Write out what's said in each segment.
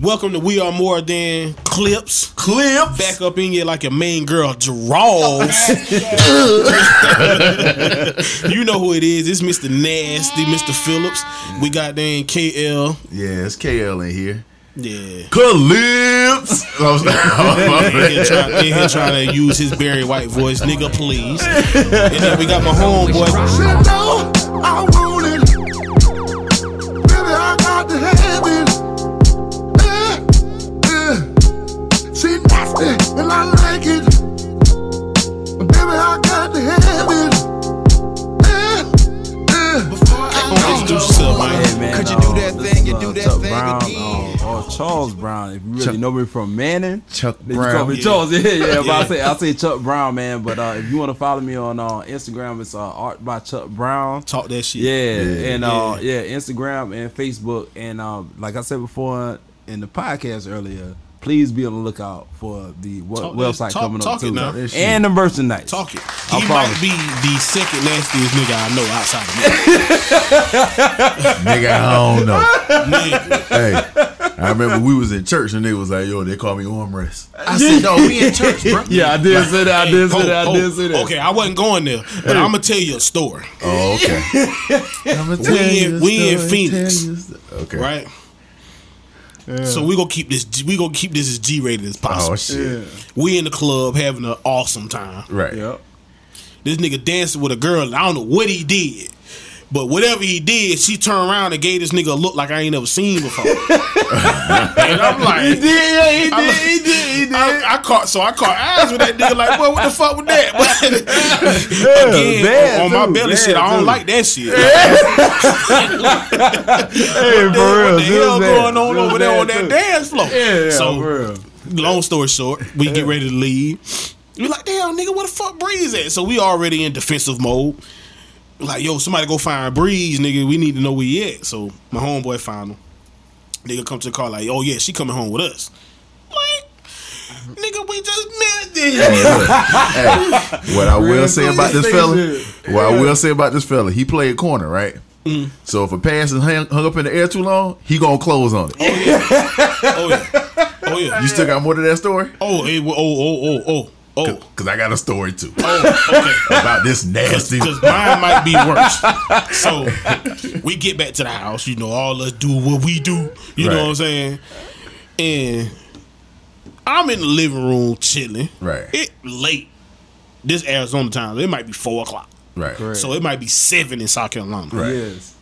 Welcome to We Are More Than Clips. Clips. Back up in here like your main girl draws. you know who it is. It's Mr. Nasty, Mr. Phillips. We got then KL. Yeah, it's KL in here. Yeah. Clips. in, here try, in here trying to use his Barry White voice, nigga, please. And then we got my homeboy. Could you uh, do that thing? You uh, do that Chuck thing Brown, again. uh, or Charles Brown. If you really know me from Manning, Chuck Brown. call me Yeah. Charles. Yeah, yeah. I say I say Chuck Brown, man. But uh, if you want to follow me on uh, Instagram, it's uh, art by Chuck Brown. Talk that shit. Yeah, and uh, Yeah. yeah, Instagram and Facebook, and uh, like I said before in the podcast earlier, please be on the lookout for the w- Talk website talk- coming talk up it too, now. Shit. and the merchandise. Talk it. I He might be the second nastiest nigga I know outside of me. Nigga, I don't know. Nigga. hey, I remember we was in church and they was like, yo, they call me armrest. I said, no, we in church, bro. Yeah, I did say that. I did say that. oh, I did oh, say that. Okay, I wasn't going there, but I'm gonna tell you a story, Oh, okay. I'ma tell We you in- a we in Phoenix. tell you a sto- Okay. right? So we gonna keep this. We gonna keep this as G rated as possible. Oh, shit. We in the club having an awesome time. Right. Yep. This nigga dancing with a girl. and I don't know what he did. But whatever he did, she turned around and gave this nigga a look like I ain't never seen before. and I'm like, He did. Yeah, he did. He did. He did. I, I caught so I caught eyes with that nigga like, boy, what the fuck with that? But again, bad on, on my belly bad shit, I don't like that shit. hey, what the, real. what the hell bad. going on over there on that too. dance floor? Yeah, so for real. long story short, we get ready to leave. We like, damn, nigga, what the fuck Breeze at? So we already in defensive mode. Like, yo, somebody go find Breeze, nigga. We need to know where he at. So my homeboy found him. Nigga come to the car like, oh yeah, she coming home with us. Like, nigga, we just met this. look. Hey, what I will say about this fella, what I will say about this fella, he played corner, right? Mm. So if a pass is hung, hung up in the air too long, he gonna close on it. Oh yeah. Oh yeah. Oh yeah. You still got more to that story? Oh, hey, oh, oh, oh, oh, oh. Cause I got a story too Oh, okay. about this nasty. Because mine might be worse. So we get back to the house, you know, all us do what we do. You know what I'm saying? And I'm in the living room chilling. Right. It late. This Arizona time. It might be four o'clock. Right. Correct. So it might be seven in South Carolina. Right. Yes.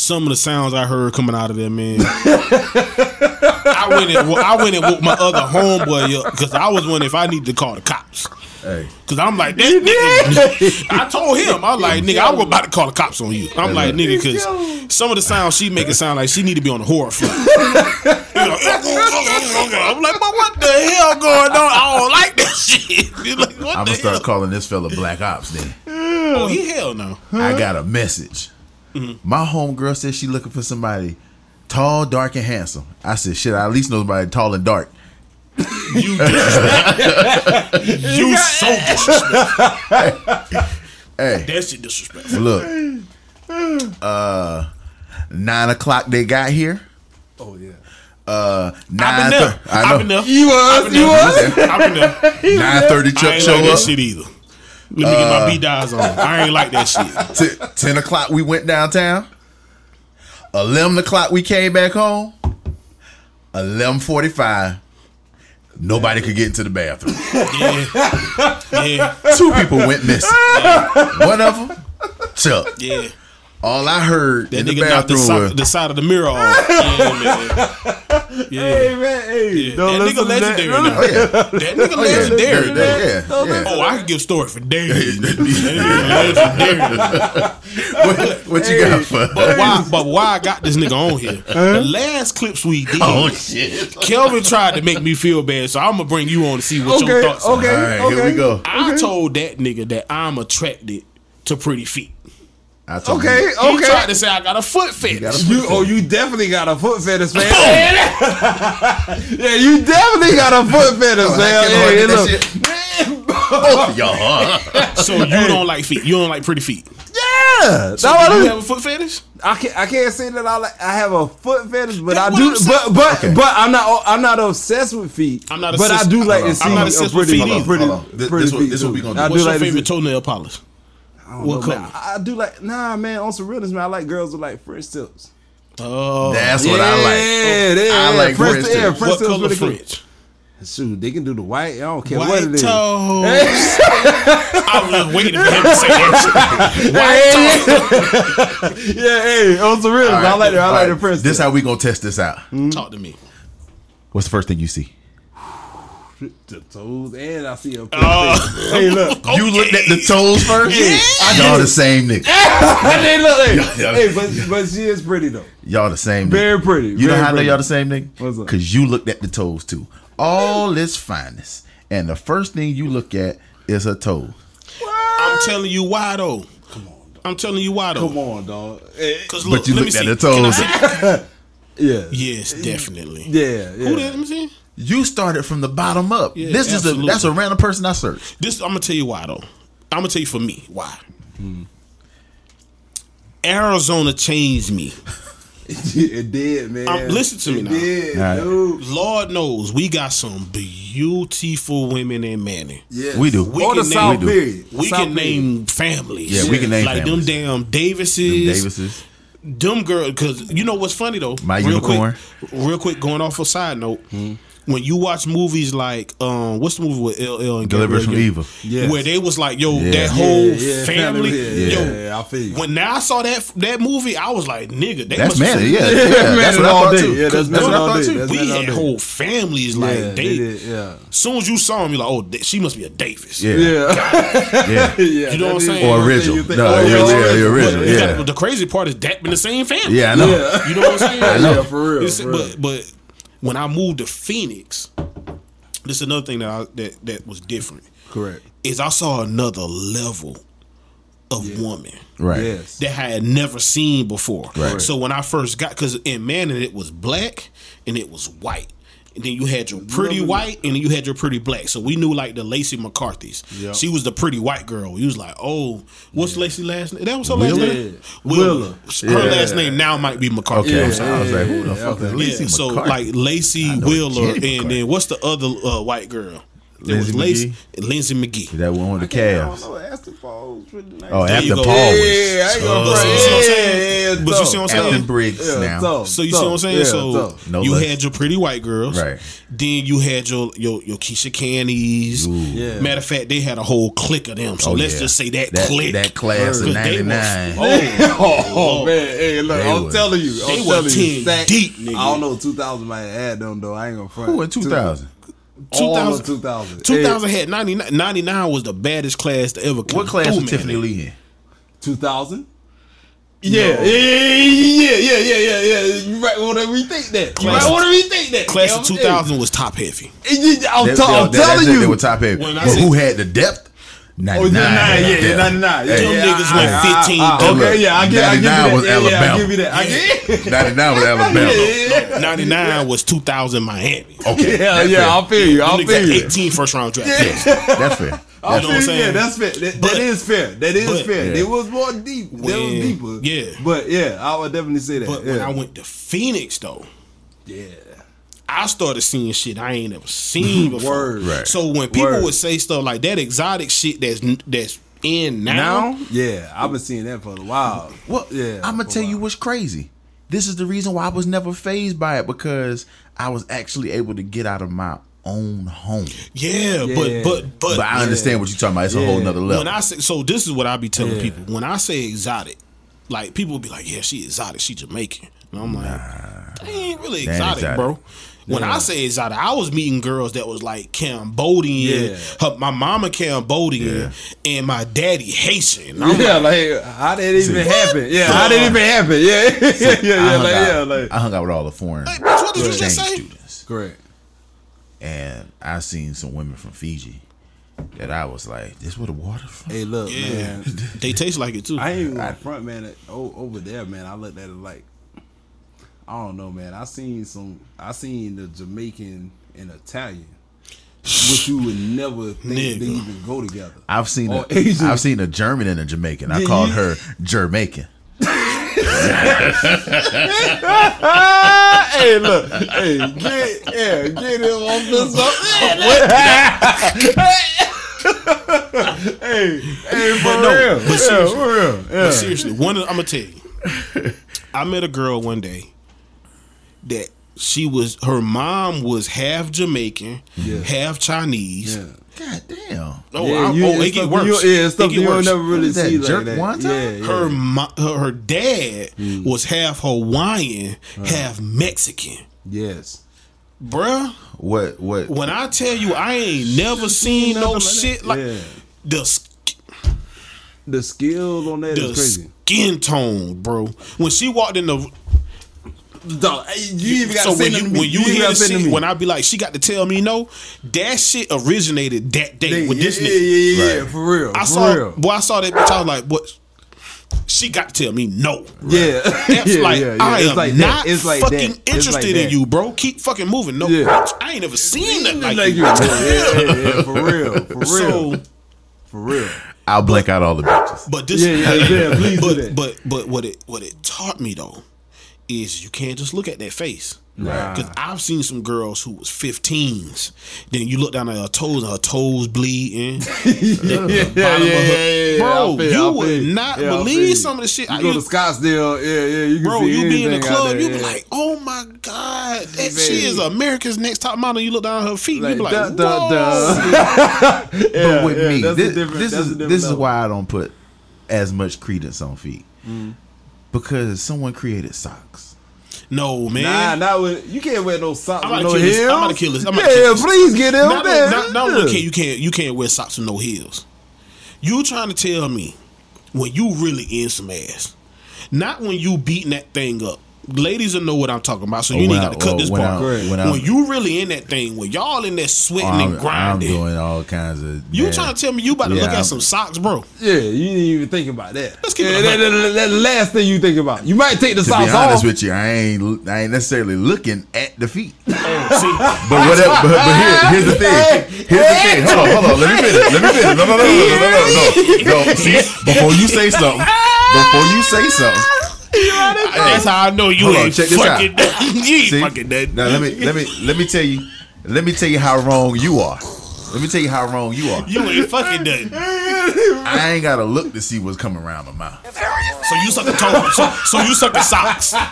Some of the sounds I heard coming out of there, man. I went and I went and woke my other homeboy up because I was wondering if I needed to call the cops. Hey. Cause I'm like that nigga. I told him I was like nigga I was about to call the cops on you. I'm like nigga because some of the sounds she make it sound like she need to be on the horror film. You know, I'm like, but what the hell going on? I don't like that shit. Like, I'm gonna start hell? calling this fella Black Ops then. Oh, he hell no. I got a message. Mm-hmm. My homegirl said she looking for somebody tall, dark, and handsome. I said, shit, I at least know somebody tall and dark. You disrespectful. you so disrespectful. Hey, That shit disrespectful. look. Uh, nine o'clock they got here. Oh yeah. Uh, I've nine. been there. thir- I I've been there. You I've was. You there. was. I've been there. Nine thirty. I Chuck ain't show like that shit either. Let me get my B dies on. I ain't like that shit. T- Ten o'clock we went downtown. Eleven o'clock we came back home. Eleven forty-five. Nobody could get into the bathroom. Yeah. Yeah. Two people went missing. One of them, Chuck. Yeah. All I heard That in the nigga knocked the, bathroom side, was, the side of the mirror off. Yeah, man. Yeah. Hey man. Hey. Yeah. Don't That nigga to that. legendary now. "Oh yeah, That nigga oh, yeah, legendary. yeah, man. yeah, yeah, yeah. Oh, I could give story for days. that nigga legendary. What, what you got for? But why? But why I got this nigga on here? Uh-huh. The last clips we did, Oh shit! Kelvin tried to make me feel bad, so I'm gonna bring you on to see what your Okay. thoughts are. Okay. All right, here we go. I told that nigga that I'm attracted to pretty feet. I told Okay. you. He tried to say I got a foot fetish. got a You oh you definitely got a foot fetish, man. yeah, you definitely got a foot fetish, Oh, man. can't Hey, look. that. Both of y'all, huh? so you don't like feet. You don't like pretty feet. Yeah, Yeah, So That's do I you have a foot fetish? I can't. I can't say that I like. I have a foot fetish, but That's I do. I'm. But but but I'm not. I'm not obsessed with feet. I'm not But I obsessed- do like to on. I'm see not obsessed with pretty, feet either. pretty, Hold on. This- pretty this what- feet, this what too. we gonna do. do What's your favorite toenail polish? I don't what know, color? I I do like. Nah, man. On some realness, man. I like girls with like French tips. Oh, That's what I like. Yeah, oh, yeah, I like French, French yeah, tips. French what tips color really cool. French? Shoot, they can do the white. I don't care what White it is. toes. I was just waiting for him to say that shit. White toes. yeah, hey, on some realness, I like the, I like right, the French This tip. how we gonna test this out. Talk to me. What's the first thing you see? The toes, and I see a. Uh, hey, look. You looked at the toes first. Yeah. Y'all the same nigga. hey, look, hey, Yeah. hey, but but she is pretty though. Y'all the same. Nigga. Very pretty. You know how I know y'all the same nigga? What's up? Cause you looked at the toes too. All this fineness, and the first thing you look at is her toes. I'm telling you why though. Come on. I'm telling you why though. Come on, dog. Eh, Cause But look, you let me looked at see. the toes. Yeah, Yes, definitely. yeah, yeah. Who that? Let me see. You started from the bottom up. Yeah, this is a that's a random person I searched. This I'm gonna tell you why though. I'm gonna tell you for me why. Arizona changed me. it did, man. Um, listen to me it now. Did, All right. dude. Lord knows we got some beautiful women in Manny. Yes. We do. We Or the can South name, period. We South can period. name families. Yeah, we can name like families. them damn Davises. Them Davises. them girl, because you know what's funny though My real Unicorn. quick real quick going off a side note when you watch movies like um what's the movie with LL and Deliverance from Gabrielle Evil. Yes. where they was like yo Yeah. that whole Yeah, yeah, family, family, yo yeah, yeah, I feel you. when now I saw that that movie I was like nigga they That's must Manny. Yeah, yeah, Man that's it what I thought day. too. Yeah, that's That's what it I thought day. too. That's we man it all had day. whole families like yeah, they, they did, yeah. soon as you saw him you're like oh she must be a Davis Yeah, Yeah, yeah. yeah. You know what I'm saying? Or original. No, oh, yeah, yeah, yeah, the original. Yeah. the crazy part is that been the same family Yeah, I know. You know what I'm saying? Yeah, for real. For real. but but when I moved to Phoenix, this is another thing that I, that that was different. Correct. Is I saw another level of woman Right. Yes. that I had never seen before. Right. So when I first got, because in Manning it was black and it was white. And then you had your pretty white and then you had your pretty black. So we knew like the Lacey McCarthy's. Yep. She was the pretty white girl. He was like, oh, what's Lacey last name? That was her last Wheeler? name? Yeah. Wheeler. Wheeler. Her Yeah. last name now might be McCarthy. Okay, I'm I'm sorry. sorry. I was like, who the Yeah, fuck okay. is Yeah, Lacey so McCarthy? like Lacey know Wheeler, and then what's the other uh, white girl? There Lindsay was Lacey, Lindsay McGee. that one with the I don't calves. know. Aston Paul's pretty nice. Oh, There you after go. Paul yeah, was I ain't gonna But you see what I'm Yeah, saying? yeah, But you see what I'm saying? After Briggs Yeah, now. tough. So you see what I'm saying? Yeah, so tough. No you less. had your pretty white girls, Right. Then you had your your your Keisha Candies. Yeah. Matter of fact, they had a whole clique of them. So Oh, let's yeah. just say that, That, clique. that class of 'Cause they was- '99. Oh, Oh, man, hey, look, They I'm was- telling you, they I'm were telling you, 10 Stack- deep, nigga. I don't know, 2000 might have had them though. I ain't gonna front. Who in 2000? All 2000 of 2000. 2000 had 99, 99 was the baddest class to ever come What class was. Tiffany Lee in? 2000. Yeah, yeah, yeah, yeah, yeah, yeah, yeah, yeah. You might want to rethink that. You Class might of- want to rethink that. Class of 2000 was top heavy. I'm, t- I'm telling you. They were top heavy. But who had the depth? Oh, 99. 99, yeah, had yeah, 99. Yeah, Hey, Them yeah, niggas went I- I- 15 ah, I- Okay, yeah, I give, I give you 99 that. was yeah, yeah, I give you that. I give 99 was Alabama. yeah, 99 was 2000 Miami. Okay. yeah, that's yeah, fair. I'll feel you. I'll feel niggas you. had 18 first round draft picks. That's fair. I'll You know what I'm saying? Yeah, that's fair. That, But- that is fair. That is but- fair. Yeah. It was more deep. that was deeper. yeah. But yeah, I would definitely say that. But yeah. when I went to Phoenix, though, yeah. I started seeing shit I ain't ever seen before. Word. Right. So when people Word. would say stuff like that exotic shit that's that's in now, Now, yeah, I've been seeing that for a while. Well, yeah, I'm gonna tell you what's crazy. This is the reason why I was never phased by it because I was actually able to get out of my own home. yeah, Yeah. but but but, But I understand what you're talking about. It's a whole Yeah. nother level. when I say so, this is what I be telling Yeah. people when I say exotic. Like people will be like, "Yeah, she exotic. She Jamaican." And I'm like, "That ain't really exotic, exotic. bro." When Yeah. I say exotic, I was meeting girls that was like Cambodian. Yeah. Her, my mama Cambodian and my daddy Haitian. I'm yeah, like, like how did it even happen? Yeah, how did it even happen? Yeah, yeah, yeah, I yeah, like, out, yeah, like I hung out with all the foreign bitch, what did you exchange just say? students, correct. and I seen some women from Fiji that I was like, "This where the water from?" Hey, look, Yeah, man. they taste like it too. I ain't even gonna front, man. Over there, man, I looked at it like I don't know, man. I seen some. I seen the Jamaican and Italian. which you would never think they Nigga. even go together. I've seen Or a, Asian. I've seen a German and a Jamaican. I called you- her Jamaican. hey, look, hey, get, yeah, get him off this up. hey, hey, for But no, real, but yeah, seriously. for real, yeah. But seriously, one of, I'm gonna tell you. I met a girl one day that she was her mom was half Jamaican, Yeah. half Chinese. Yeah. God damn. Oh, yeah, I'm, you, oh it get stuff worse. You, yeah, it's It stuff get you worse. never really is that, see jerk like that. wonton? Yeah, yeah. her, mo- her her dad Mm. was half Hawaiian, half Mexican. yes. Bruh, What what when I tell you I ain't never seen no like shit that. like Yeah. the The skills on that the is crazy. skin tone, bro. When she walked in the Dog, you even got so to when you to me. when you, even hear gotta the send them to shit, when I be like, she got to tell me no, that shit originated that day yeah, with this yeah, nigga. yeah, yeah, yeah, Right. for real. I for saw, real. boy, I saw that bitch. I was like, what? She got to tell me no. Yeah, That's yeah, like yeah, yeah. I It's am like that. not It's like fucking that. It's like interested in that. you, bro. Keep fucking moving. No, Yeah. bitch, I ain't never seen nothing like, like you. you. Yeah, yeah, yeah, yeah, for real, for real, So, for real. I'll blank out all the bitches. but this, Yeah, yeah, yeah, please do but, that. but but what it what it taught me though is you can't just look at that face. Nah. Because I've seen some girls who was 15s. Then you look down at her toes and her toes bleeding. yeah, yeah, yeah, yeah, yeah. Bro, feel- you I would feel- not yeah, believe some of the shit. You I go to used- Scottsdale, yeah, yeah. You can Bro, see you be in the club, there, you be yeah. like, oh my God, that Man. she is America's Next Top Model. You look down at her feet, and you be like, Like, duh, duh, whoa. duh. but with yeah, me, this, this is different this is why I don't put as much credence on feet. Mm. Because someone created socks. No, man. Nah, not with you can't wear no socks I'm with about no to kill this. heels. I'm about to kill this. I'm yeah, kill this. please get him Not, there. not, not only you can't you can't wear socks with no heels. You trying to tell me when you really in some ass, not when you beating that thing up. Ladies will know what I'm talking about, so oh, you Oh, ain't when got I- to cut oh, this when part. I- when when I- you really in that thing, when y'all in there sweating oh, I'm, and I'm grinding, doing all kinds of. you man. trying to tell me you about to Yeah, look I'm- at some socks, bro? Yeah, you didn't even think about that. Let's keep yeah, it a that, that, that- last thing you think about. You might take the To be socks honest off. with you, I ain't I ain't necessarily looking at the feet. See, But whatever. But, but here, here's the thing. Here's the thing. Hold on, hold on. Let me finish. Let me finish. No, no, no, no, no, no, no, no. No. See, before you say something, before you say something, that's how I know you Hold on, ain't check this out. fucking. you ain't see. fucking that. Now let me let me let me tell you. Let me tell you how wrong you are. Let me tell you how wrong you are. You ain't fucking done. I ain't gotta look to see what's coming around my mouth. So you suck the toe. So, so you suck the socks.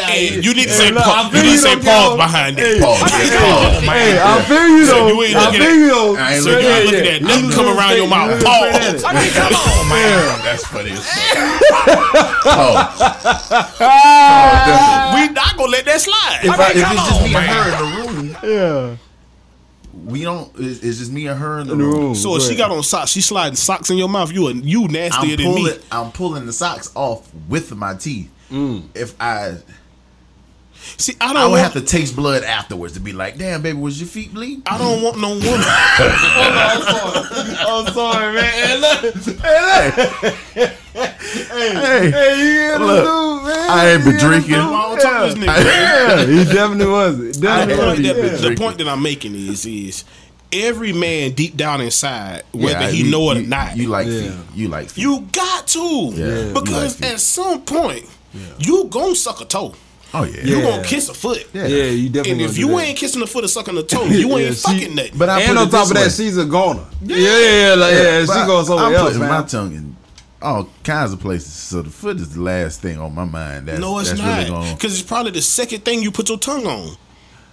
And you need to say look, pa- you feel need to say don't pause behind it. Pause. Yeah, pause. Hey, I feel you So though. you ain't I looking feel at- you though. I ain't So looking you at ain't it. looking at nothing come around your mouth. Pause. I mean, come on, man. That's funny as fuck. Pause. Pause. We not gonna let that slide. If, I I, if come it's just on, me and her in the room, Yeah. We don't. It's, it's just me and her in the, In the room. room. So if she got on socks, she sliding socks in your mouth. You a, you nastier I'm than me. pulling. I'm pulling the socks off with my teeth. Mm. If I, See, I I don't I would want. have to taste blood afterwards to be like, "Damn, baby, was your feet bleed?" I don't want no woman. I'm sorry, man. Hey, look. Hey, look. Hey, Hey, you hear this Look, dude, man? I ain't been You hear this drinking. Dude? I don't talk to this nigga. Yeah, he definitely was. He the, Definitely I point was. have that, been the point that I'm making is is every man deep down inside, whether Yeah, he you- know it you- or not, You like Yeah. feet. You like feet. You got to. Yeah, Because like at some point, you gon' suck a toe. oh yeah. You Yeah. gonna kiss a foot. Yeah. Yeah, you definitely. And if you that. ain't kissing a foot or sucking a toe, you ain't she- fucking nothing. But I and put on it top this of that, she's a goner. Yeah, yeah, yeah, like, yeah. But she goes somewhere I'm else, putting man. my tongue in all kinds of places. So the foot is the last thing on my mind. That's, no, it's that's not. Really gonna, Because it's probably the second thing you put your tongue on.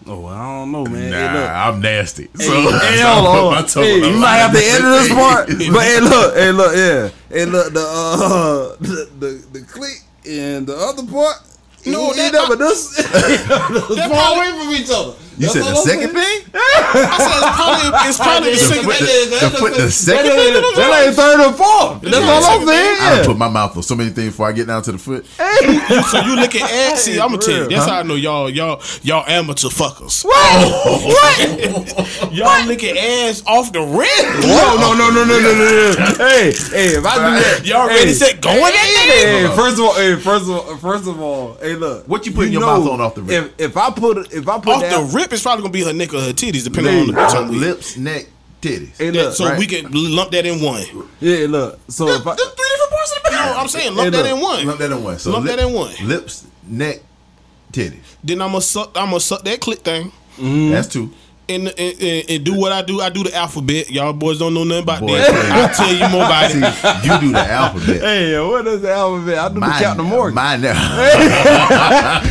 Oh, I don't know, man. nah, Hey, look. I'm nasty. So Hey, I hold put on. my tongue Hey, on you might have to edit this part. But hey, look, hey, look, yeah, hey, look, the uh, the the, the click and the other part. No, No, that- that, but this That far away from each other. You said the second thing? I said it's probably it's probably the second thing. the, foot, the second thing? that ain't third or fourth. That's all I'm saying. I done put my mouth on so many things before I get down to the foot. So you look at ass. See, I'm gonna tell you. That's how I know y'all, y'all, y'all amateur fuckers. What? What? Y'all at ass off the rip. No, no, no, no, no, no, no, no. Hey, hey, if I do that, Y'all ready set going at Hey, that? hey, first of all, hey, first of all, first of all, hey, look. What you putting your mouth on off the rip? If, if I put if I put Off the rip, it's probably gonna be her neck or her titties, depending on the Uh, time we- lips, neck, titties. Hey, look, so right. we can lump that in one. yeah, look. So if I, There's three different parts of the No, I'm saying lump Hey, that look, in one. Lump that in one. So Lump that in one. Lips, neck, titties. Then I'm gonna suck. I'm gonna suck that click thing. That's two. And, and, and, and do what I do. I do the alphabet. Y'all boys don't know nothing about Boy, that. I'll tell you more about See, it. you do the alphabet. hey, what is the alphabet? I do the Captain Morgan. Mine now.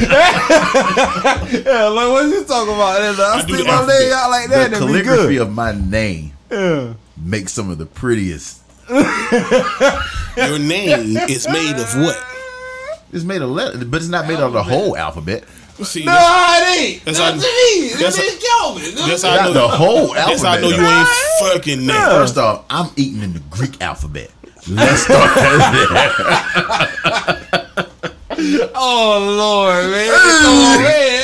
yeah, like what you talking about? I, I do stick my alphabet. leg out like that the and be calligraphy good. of my name Yeah. makes some of the prettiest. Your name is made of what? It's made of letter, but it's not made of the whole alphabet. See, No, that's, it ain't. That's That's, how- me. that's That's, Calvin. that's how I Not know. the whole alphabet. That's how I alphabet. know you ain't fucking name. First off, I'm eating in the Greek alphabet. Let's start there. Oh Lord, man. Oh man.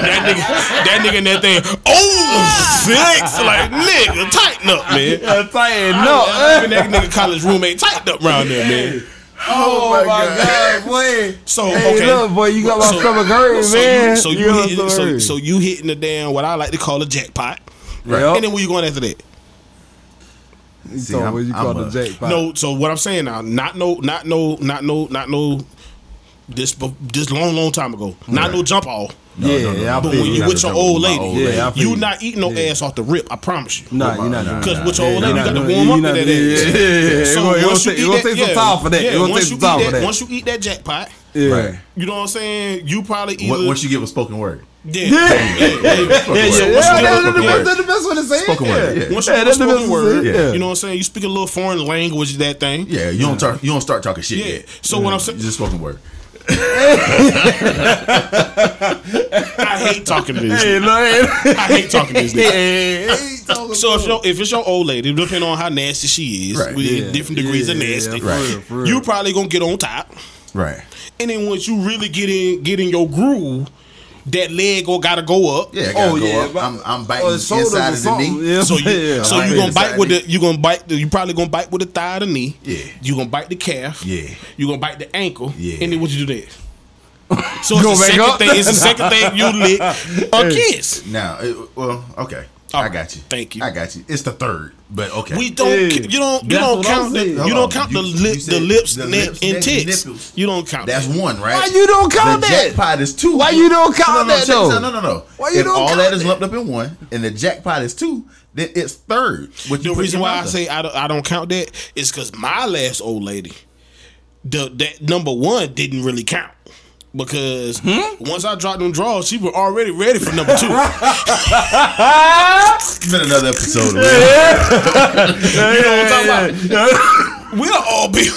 That nigga, that nigga in that thing. Oh, six. Like nigga, tighten up, man. Yeah, tighten No, up. that nigga college roommate tightened up around there, man. Oh, oh my God, boy. So Hey, okay, look, boy, you got my So- stomach hurting, so man. You, so you, got my hitting, so, so you hitting the damn what I like to call a jackpot, Yep. and then where you going after that? You See, told I'm- what you I'm call a- the jackpot. No, so what I'm saying now, not no, not no, not no, not no. This this long, long time ago, not no jump off. Yeah, no, no, yeah, But when you. you with your old lady, old lady. You you. not eating no Yeah. ass off the rip. I promise you. Nah, you're not Because with your old lady, you're got to warm up to that ass. Yeah, yeah, yeah. So It once you eat that- some time for that. Yeah, once you eat that- that. Once you eat that jackpot, Yeah. You know what I'm saying. You probably either Once you give a spoken word. yeah, yeah, yeah, yeah. Yeah, word. yeah, Spoken yeah, word. that's, the, word. that's the best way to say. Spoken word, yeah. Once you Yeah, yeah, that's the spoken best word, way to say it, yeah. you know what I'm saying. You speak a little foreign language, that thing. Yeah, you don't talk. You don't start talking shit Yeah. So what I'm saying, You just spoken word. Mm-hmm. I hate talking to this. Hey, nigga. no, I hate talking to this. nigga. hey, hey, talking So if your if it's your old lady, depending on how nasty she is, Right. with Yeah, different degrees yeah, of nasty, yeah, for Right. real, for real. you probably gonna get on top. Right. And then once you really get in get in your groove, that leg go gotta go up. Yeah. Gotta Oh, go yeah, up. I'm, I'm biting Oh, the inside of the knee. Yeah, So you yeah. so you like gonna bite with knee. the you gonna bite the, you probably gonna bite with the thigh of the knee. Yeah. You gonna bite the calf. Yeah. You gonna bite the ankle. Yeah. And then what you do there? So it's the second up? thing. It's the second thing you lick a kiss. Now, it, well, okay. All I right. got you. Thank you. I got you. It's the third, but okay. We don't. Yeah. You don't. You That's don't count the. You don't on. count the You- lip, you said the lips, the neck, lips, and neck, tits. nipples. You don't count. That's that. one, right? Why you don't count the that? jackpot is two. Why you don't count no, no, that, though? out. No, no, no. Why you if don't all count that is lumped up in one, and the jackpot is two, then it's third. What The reason why I say I don't, I don't count that is because my last old lady, the that number one didn't really count. Because Hmm? once I dropped them draws, she was already ready for number two. It's been another episode. Of you know what I'm talking about? We don't all be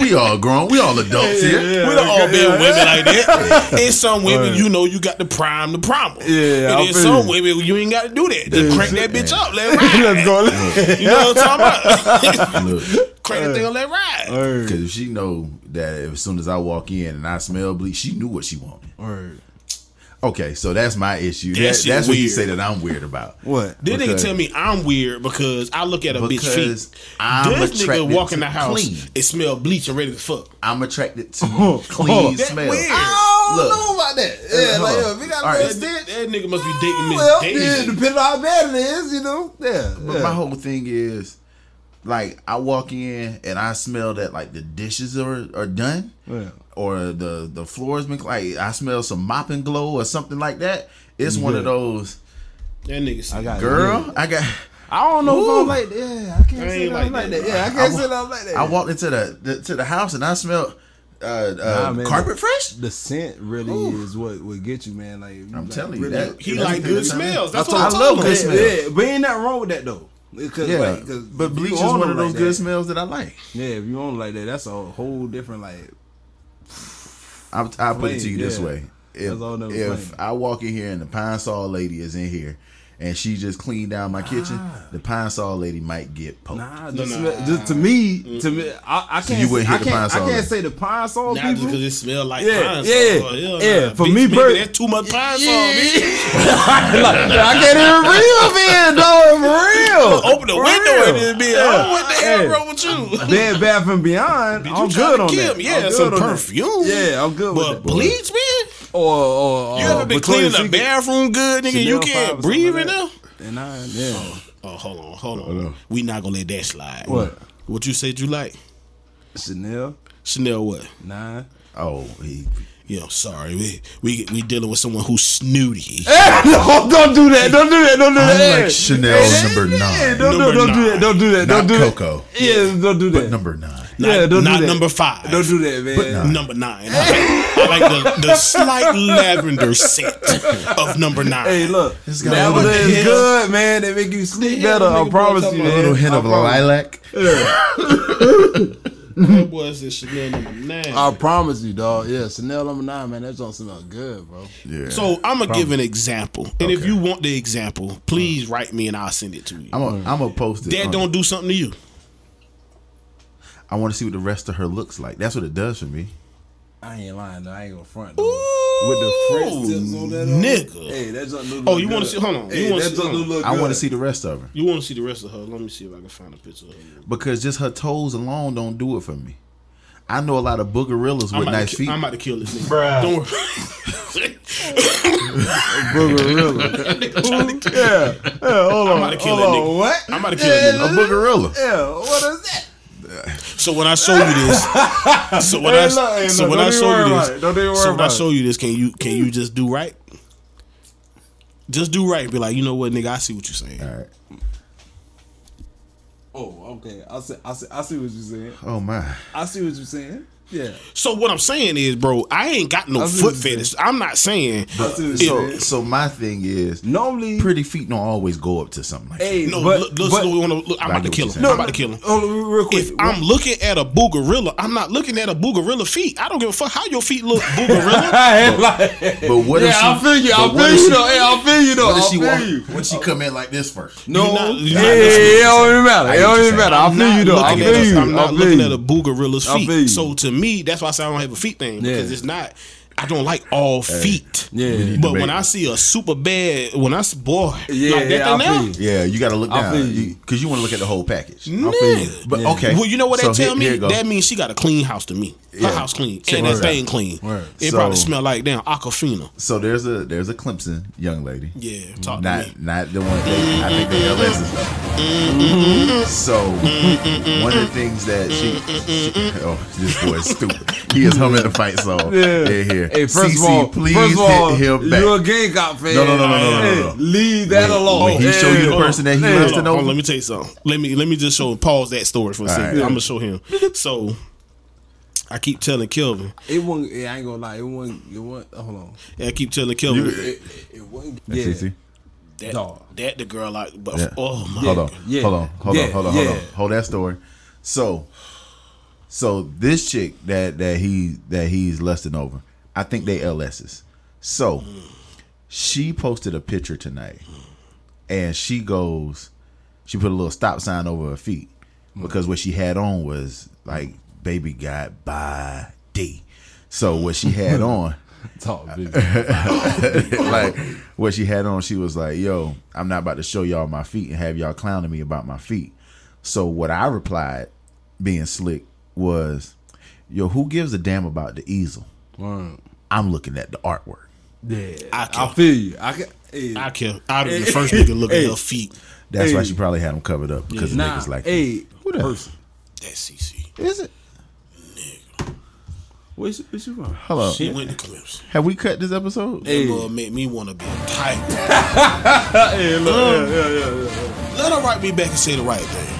we all grown. We all adults here. we don't all be women like that. And some women, you know, you got to prime the problem. Yeah, And then some women, you ain't got to do that. Just crank that bitch up, let ride. Let's go. You know what I'm talking about? Crank the thing on let ride. because if she know that as soon as I walk in and I smell bleach, she knew what she wanted. Word. Okay, so that's my issue. That That, shit that's what you say that I'm weird about. What? This nigga Because- tell me I'm weird because I look at a bitch Because feet. I'm this nigga walk in the house clean. and smell bleach and ready to fuck. I'm attracted to Oh, clean that smell. weird. I don't Look. know about that. Yeah, hold like, on. yo, if you got a right. That, that nigga must be dating Miss well, Daisy. yeah, depending on how bad it is, you know. Yeah. But yeah. my whole thing is, like, I walk in and I smell that like the dishes are are done, Yeah. Or the the floors been like I smell some Mop & Glo or something like that. It's one of those, That nigga said, I got girl. I got. I don't know Ooh. if I'm like that. Yeah, I can't I say like like that. that. Yeah, I I can't wa- say I'm like that. I walked into the, the to the house and I smelled uh, uh, Nah, man, carpet fresh. The scent really Ooh. is what would get you, man. Like I'm like, telling you really- that he that's like good thing that's- smells. That's what I told- told love good Yeah, yeah, but ain't nothing wrong with that though. Because, Yeah, like, 'cause but bleach is one of those like good that- smells that I like. Yeah, if you own like that, that's a whole different like. I'll, I'll put it to you Flame, this way: if That's all that was if. I walk in here and the Pine-Sol lady is in here, and she just cleaned down my kitchen, ah. the Pine-Sol lady might get poked. Nah, No, just, nah. just to me, to me, I, I can't. you wouldn't say, I hit the can't, pine I can't say the pine sol Not just people. because it smell like Yeah, pine yeah, saw. Hell yeah. nah. For Bitch, me, maybe per- that's too much Pine-Sol, Yeah. bitch. like, I can't even breathe in, dog. For real. Open the For window real. and this bitch. Oh, what the hell Yeah. wrong with you? Bed Bath and Beyond. I'm good on that. Yeah, I'm some perfume. Yeah, I'm good with But bleach, man. Or, or You ever been cleaning the bathroom good, nigga? You Chanel can't breathe in there. And I, yeah. Oh, oh hold on, hold on. We not gonna let that slide. What? What you said you like? Chanel Chanel what? nine. Oh, he, Yo, sorry. We we we dealing with someone who's snooty. no, don't do that. Don't do that. Don't do that. I that. like Chanel number nine, don't, Number do, don't do that. Don't do that. not Don't do Coco, that. Yeah, don't do that. but number nine. yeah, don't not do that. Not number five. Don't do that, man. Not number nine. I like the, the slight lavender scent of number nine. Hey, look, It's got a lavender is hint- good, man. They make you sleep hell better. I promise you. A little hint of promise. lilac. That boy said Chanel number nine. I promise you, dog. Yeah, Chanel number nine, man. That don't smell good, bro. Yeah. so I'm gonna give an example, and if you want the example, please write me and I'll send it to you. I'm a, I'm a post it. That um, don't do something to you. I want to see what the rest of her looks like. That's what it does for me. I ain't lying, though. I ain't gonna front, though. With the French tips on that, nigga. Hey, that junk look Oh, you wanna see- hold on. You Hey, wanna that see- junk hold on. look I want good. to see the rest of her You want to see the rest of her? Let me see if I can find a picture of her. because just her toes alone don't do it for me. I know a lot of boogerillas I'm with about, nice to, ki- feet. I'm about to kill this nigga. Don't worry. Boogerilla. yeah, yeah, hold on. I'm about to kill hold that on. nigga. What? I'm about to kill that a boogerilla. Yeah, what is that? So when I show you this, so when Hey, I look, hey, so look, when I show you this, it. Don't even worry so when I show you this, can you can you just do right? Just do right. Be like, you know what, nigga, I see what you're saying. All right. Oh, okay. I see. I see. I see what you're saying. Oh my. I see what you're saying. Yeah. So what I'm saying is, bro, I ain't got no foot fetish. I'm not saying. I see So so my thing is Normally, pretty feet don't always go up to something like hey, No, but, look, look, but, look, wanna- look, I'm about to kill him. you're I'm about to kill him. Hold real quick. If I'm looking at a boogerilla, I'm not looking at a boogerilla feet. I don't give a fuck how your feet look, boogerilla. I ain't. But what if yeah, she I feel you. I feel you though. Hey, I feel you though. What I if she feel walk, you. when she come in like this first? No, not- yeah, yeah, it don't even matter. It don't even matter. I feel you though. I feel you. I'm not looking at a boogerilla's I feet. So to me, that's why I say I don't have a feet thing because Yeah. it's not. I don't like all feet. Yeah. But when make- I see a super bad, when I see boy, Yeah, like yeah, I thing now, you. Yeah, you got to look down feel you. because you, want to look at the whole package. I feel you. But Yeah. okay. Well, you know what So that tell here- me? here. That means she got a clean house to me. Her Yeah. house clean Check and that this out. thing clean. Word. It So- probably smell like damn aquafina. So there's a there's a Clemson young lady. Yeah, talk to Not me. not the one they, I think they LS's. So one of the things that she, she oh this boy is stupid. He is humming the fight song. Yeah. Here, here. Hey, first CC, of all, please first of all, hit him back. you're a Gamecock fan. No, no, no, no, no, no, no, no. Leave that When- alone. when he show you the person that he hey, left Hold it hold over. on, let me tell you something. Let me let me just show pause that story for a second. right. I'm gonna show him. So I keep telling Kelvin. It wasn't. Yeah, I ain't gonna lie. It wasn't. It wasn't. Hold on. I keep telling Kelvin You- It, it, it wasn't. Yeah. CC. that, Dog. that the girl like, but Yeah. oh my Hold on, Yeah. hold on, hold Yeah. on, hold on, hold Yeah. on, hold that story. So, so this chick that that he that he's lusting over, I think they LSs. So, she posted a picture tonight, and she goes, she put a little stop sign over her feet because what she had on was like baby got body. So what she had on Talk, like what she had on, she was like, "Yo, I'm not about to show y'all my feet and have y'all clowning me about my feet." So what I replied, being slick, was, "Yo, who gives a damn about the easel? Word. I'm looking at the artwork." Yeah, I I, can't- feel you. I can. Hey, I can. I'd be the first nigga look Hey. at her feet. That's why she probably had them covered up because nah, niggas like hey, Who that? person. That's CC. Is it? Nigga, where's she, where's she from? Hold on. She went to clips. Have we cut this episode? That girl make me want to be a tiger. Hey, look, um, yeah, yeah, yeah, yeah. Let her write me back and say the right thing.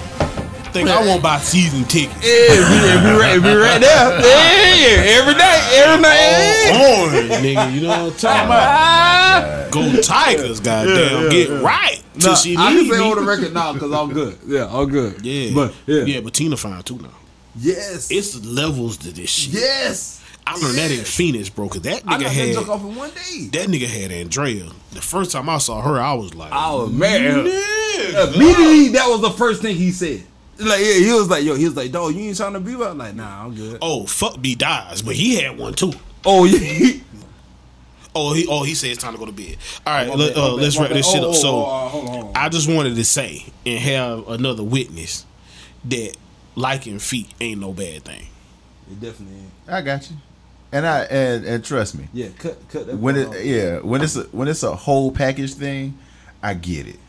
Think I won't buy season tickets. Yeah, we, we, right, we right there. Yeah, every day, every night. Orange, nigga. You know what I'm talking about? Ah. Go Tigers, goddamn. yeah, Get right Nah, she I can say on the record now because I'm good. Yeah, I'm good. Yeah, but yeah, yeah, but Tina fine too now. yes, It's levels to this shit. yes. I learned that in Phoenix, bro. Cause that I nigga got that had off in one day. that nigga had Andrea. The first time I saw her, I was like, I was mad. Immediately, that was the first thing he said. Like, yeah, he was like, yo, he was like, dog, you ain't trying to be about? Like, nah, I'm good. Oh fuck, B dies, but he had one too. Oh, yeah. Oh, he oh he said it's time to go to bed. All right, let, bad, uh, let's my wrap this shit Oh, up. oh, So oh, uh, hold on, hold on. I just wanted to say and have another witness that liking feet ain't no bad thing. It definitely ain't. I got you. And I and and trust me, Yeah, cut, cut that. when part off. it yeah when it's a, when it's a whole package thing, I get it.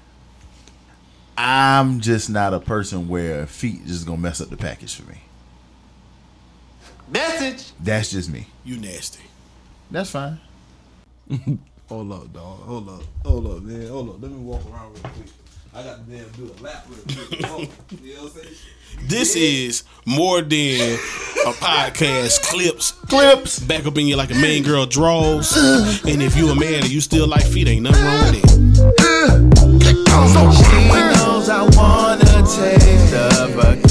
I'm just not a person where feet just gonna mess up the package for me. Message. That's just me. You nasty. That's fine. Hold up, dog. Hold up. Hold up, man. Hold up. Let me walk around real quick. I got to damn do a lap real quick. Hold up. You know what I'm saying? This is more than a podcast clips. Clips. Back up in you like a main girl draws. And if you a man and you still like feet, ain't nothing wrong with it. She knows I wanna taste of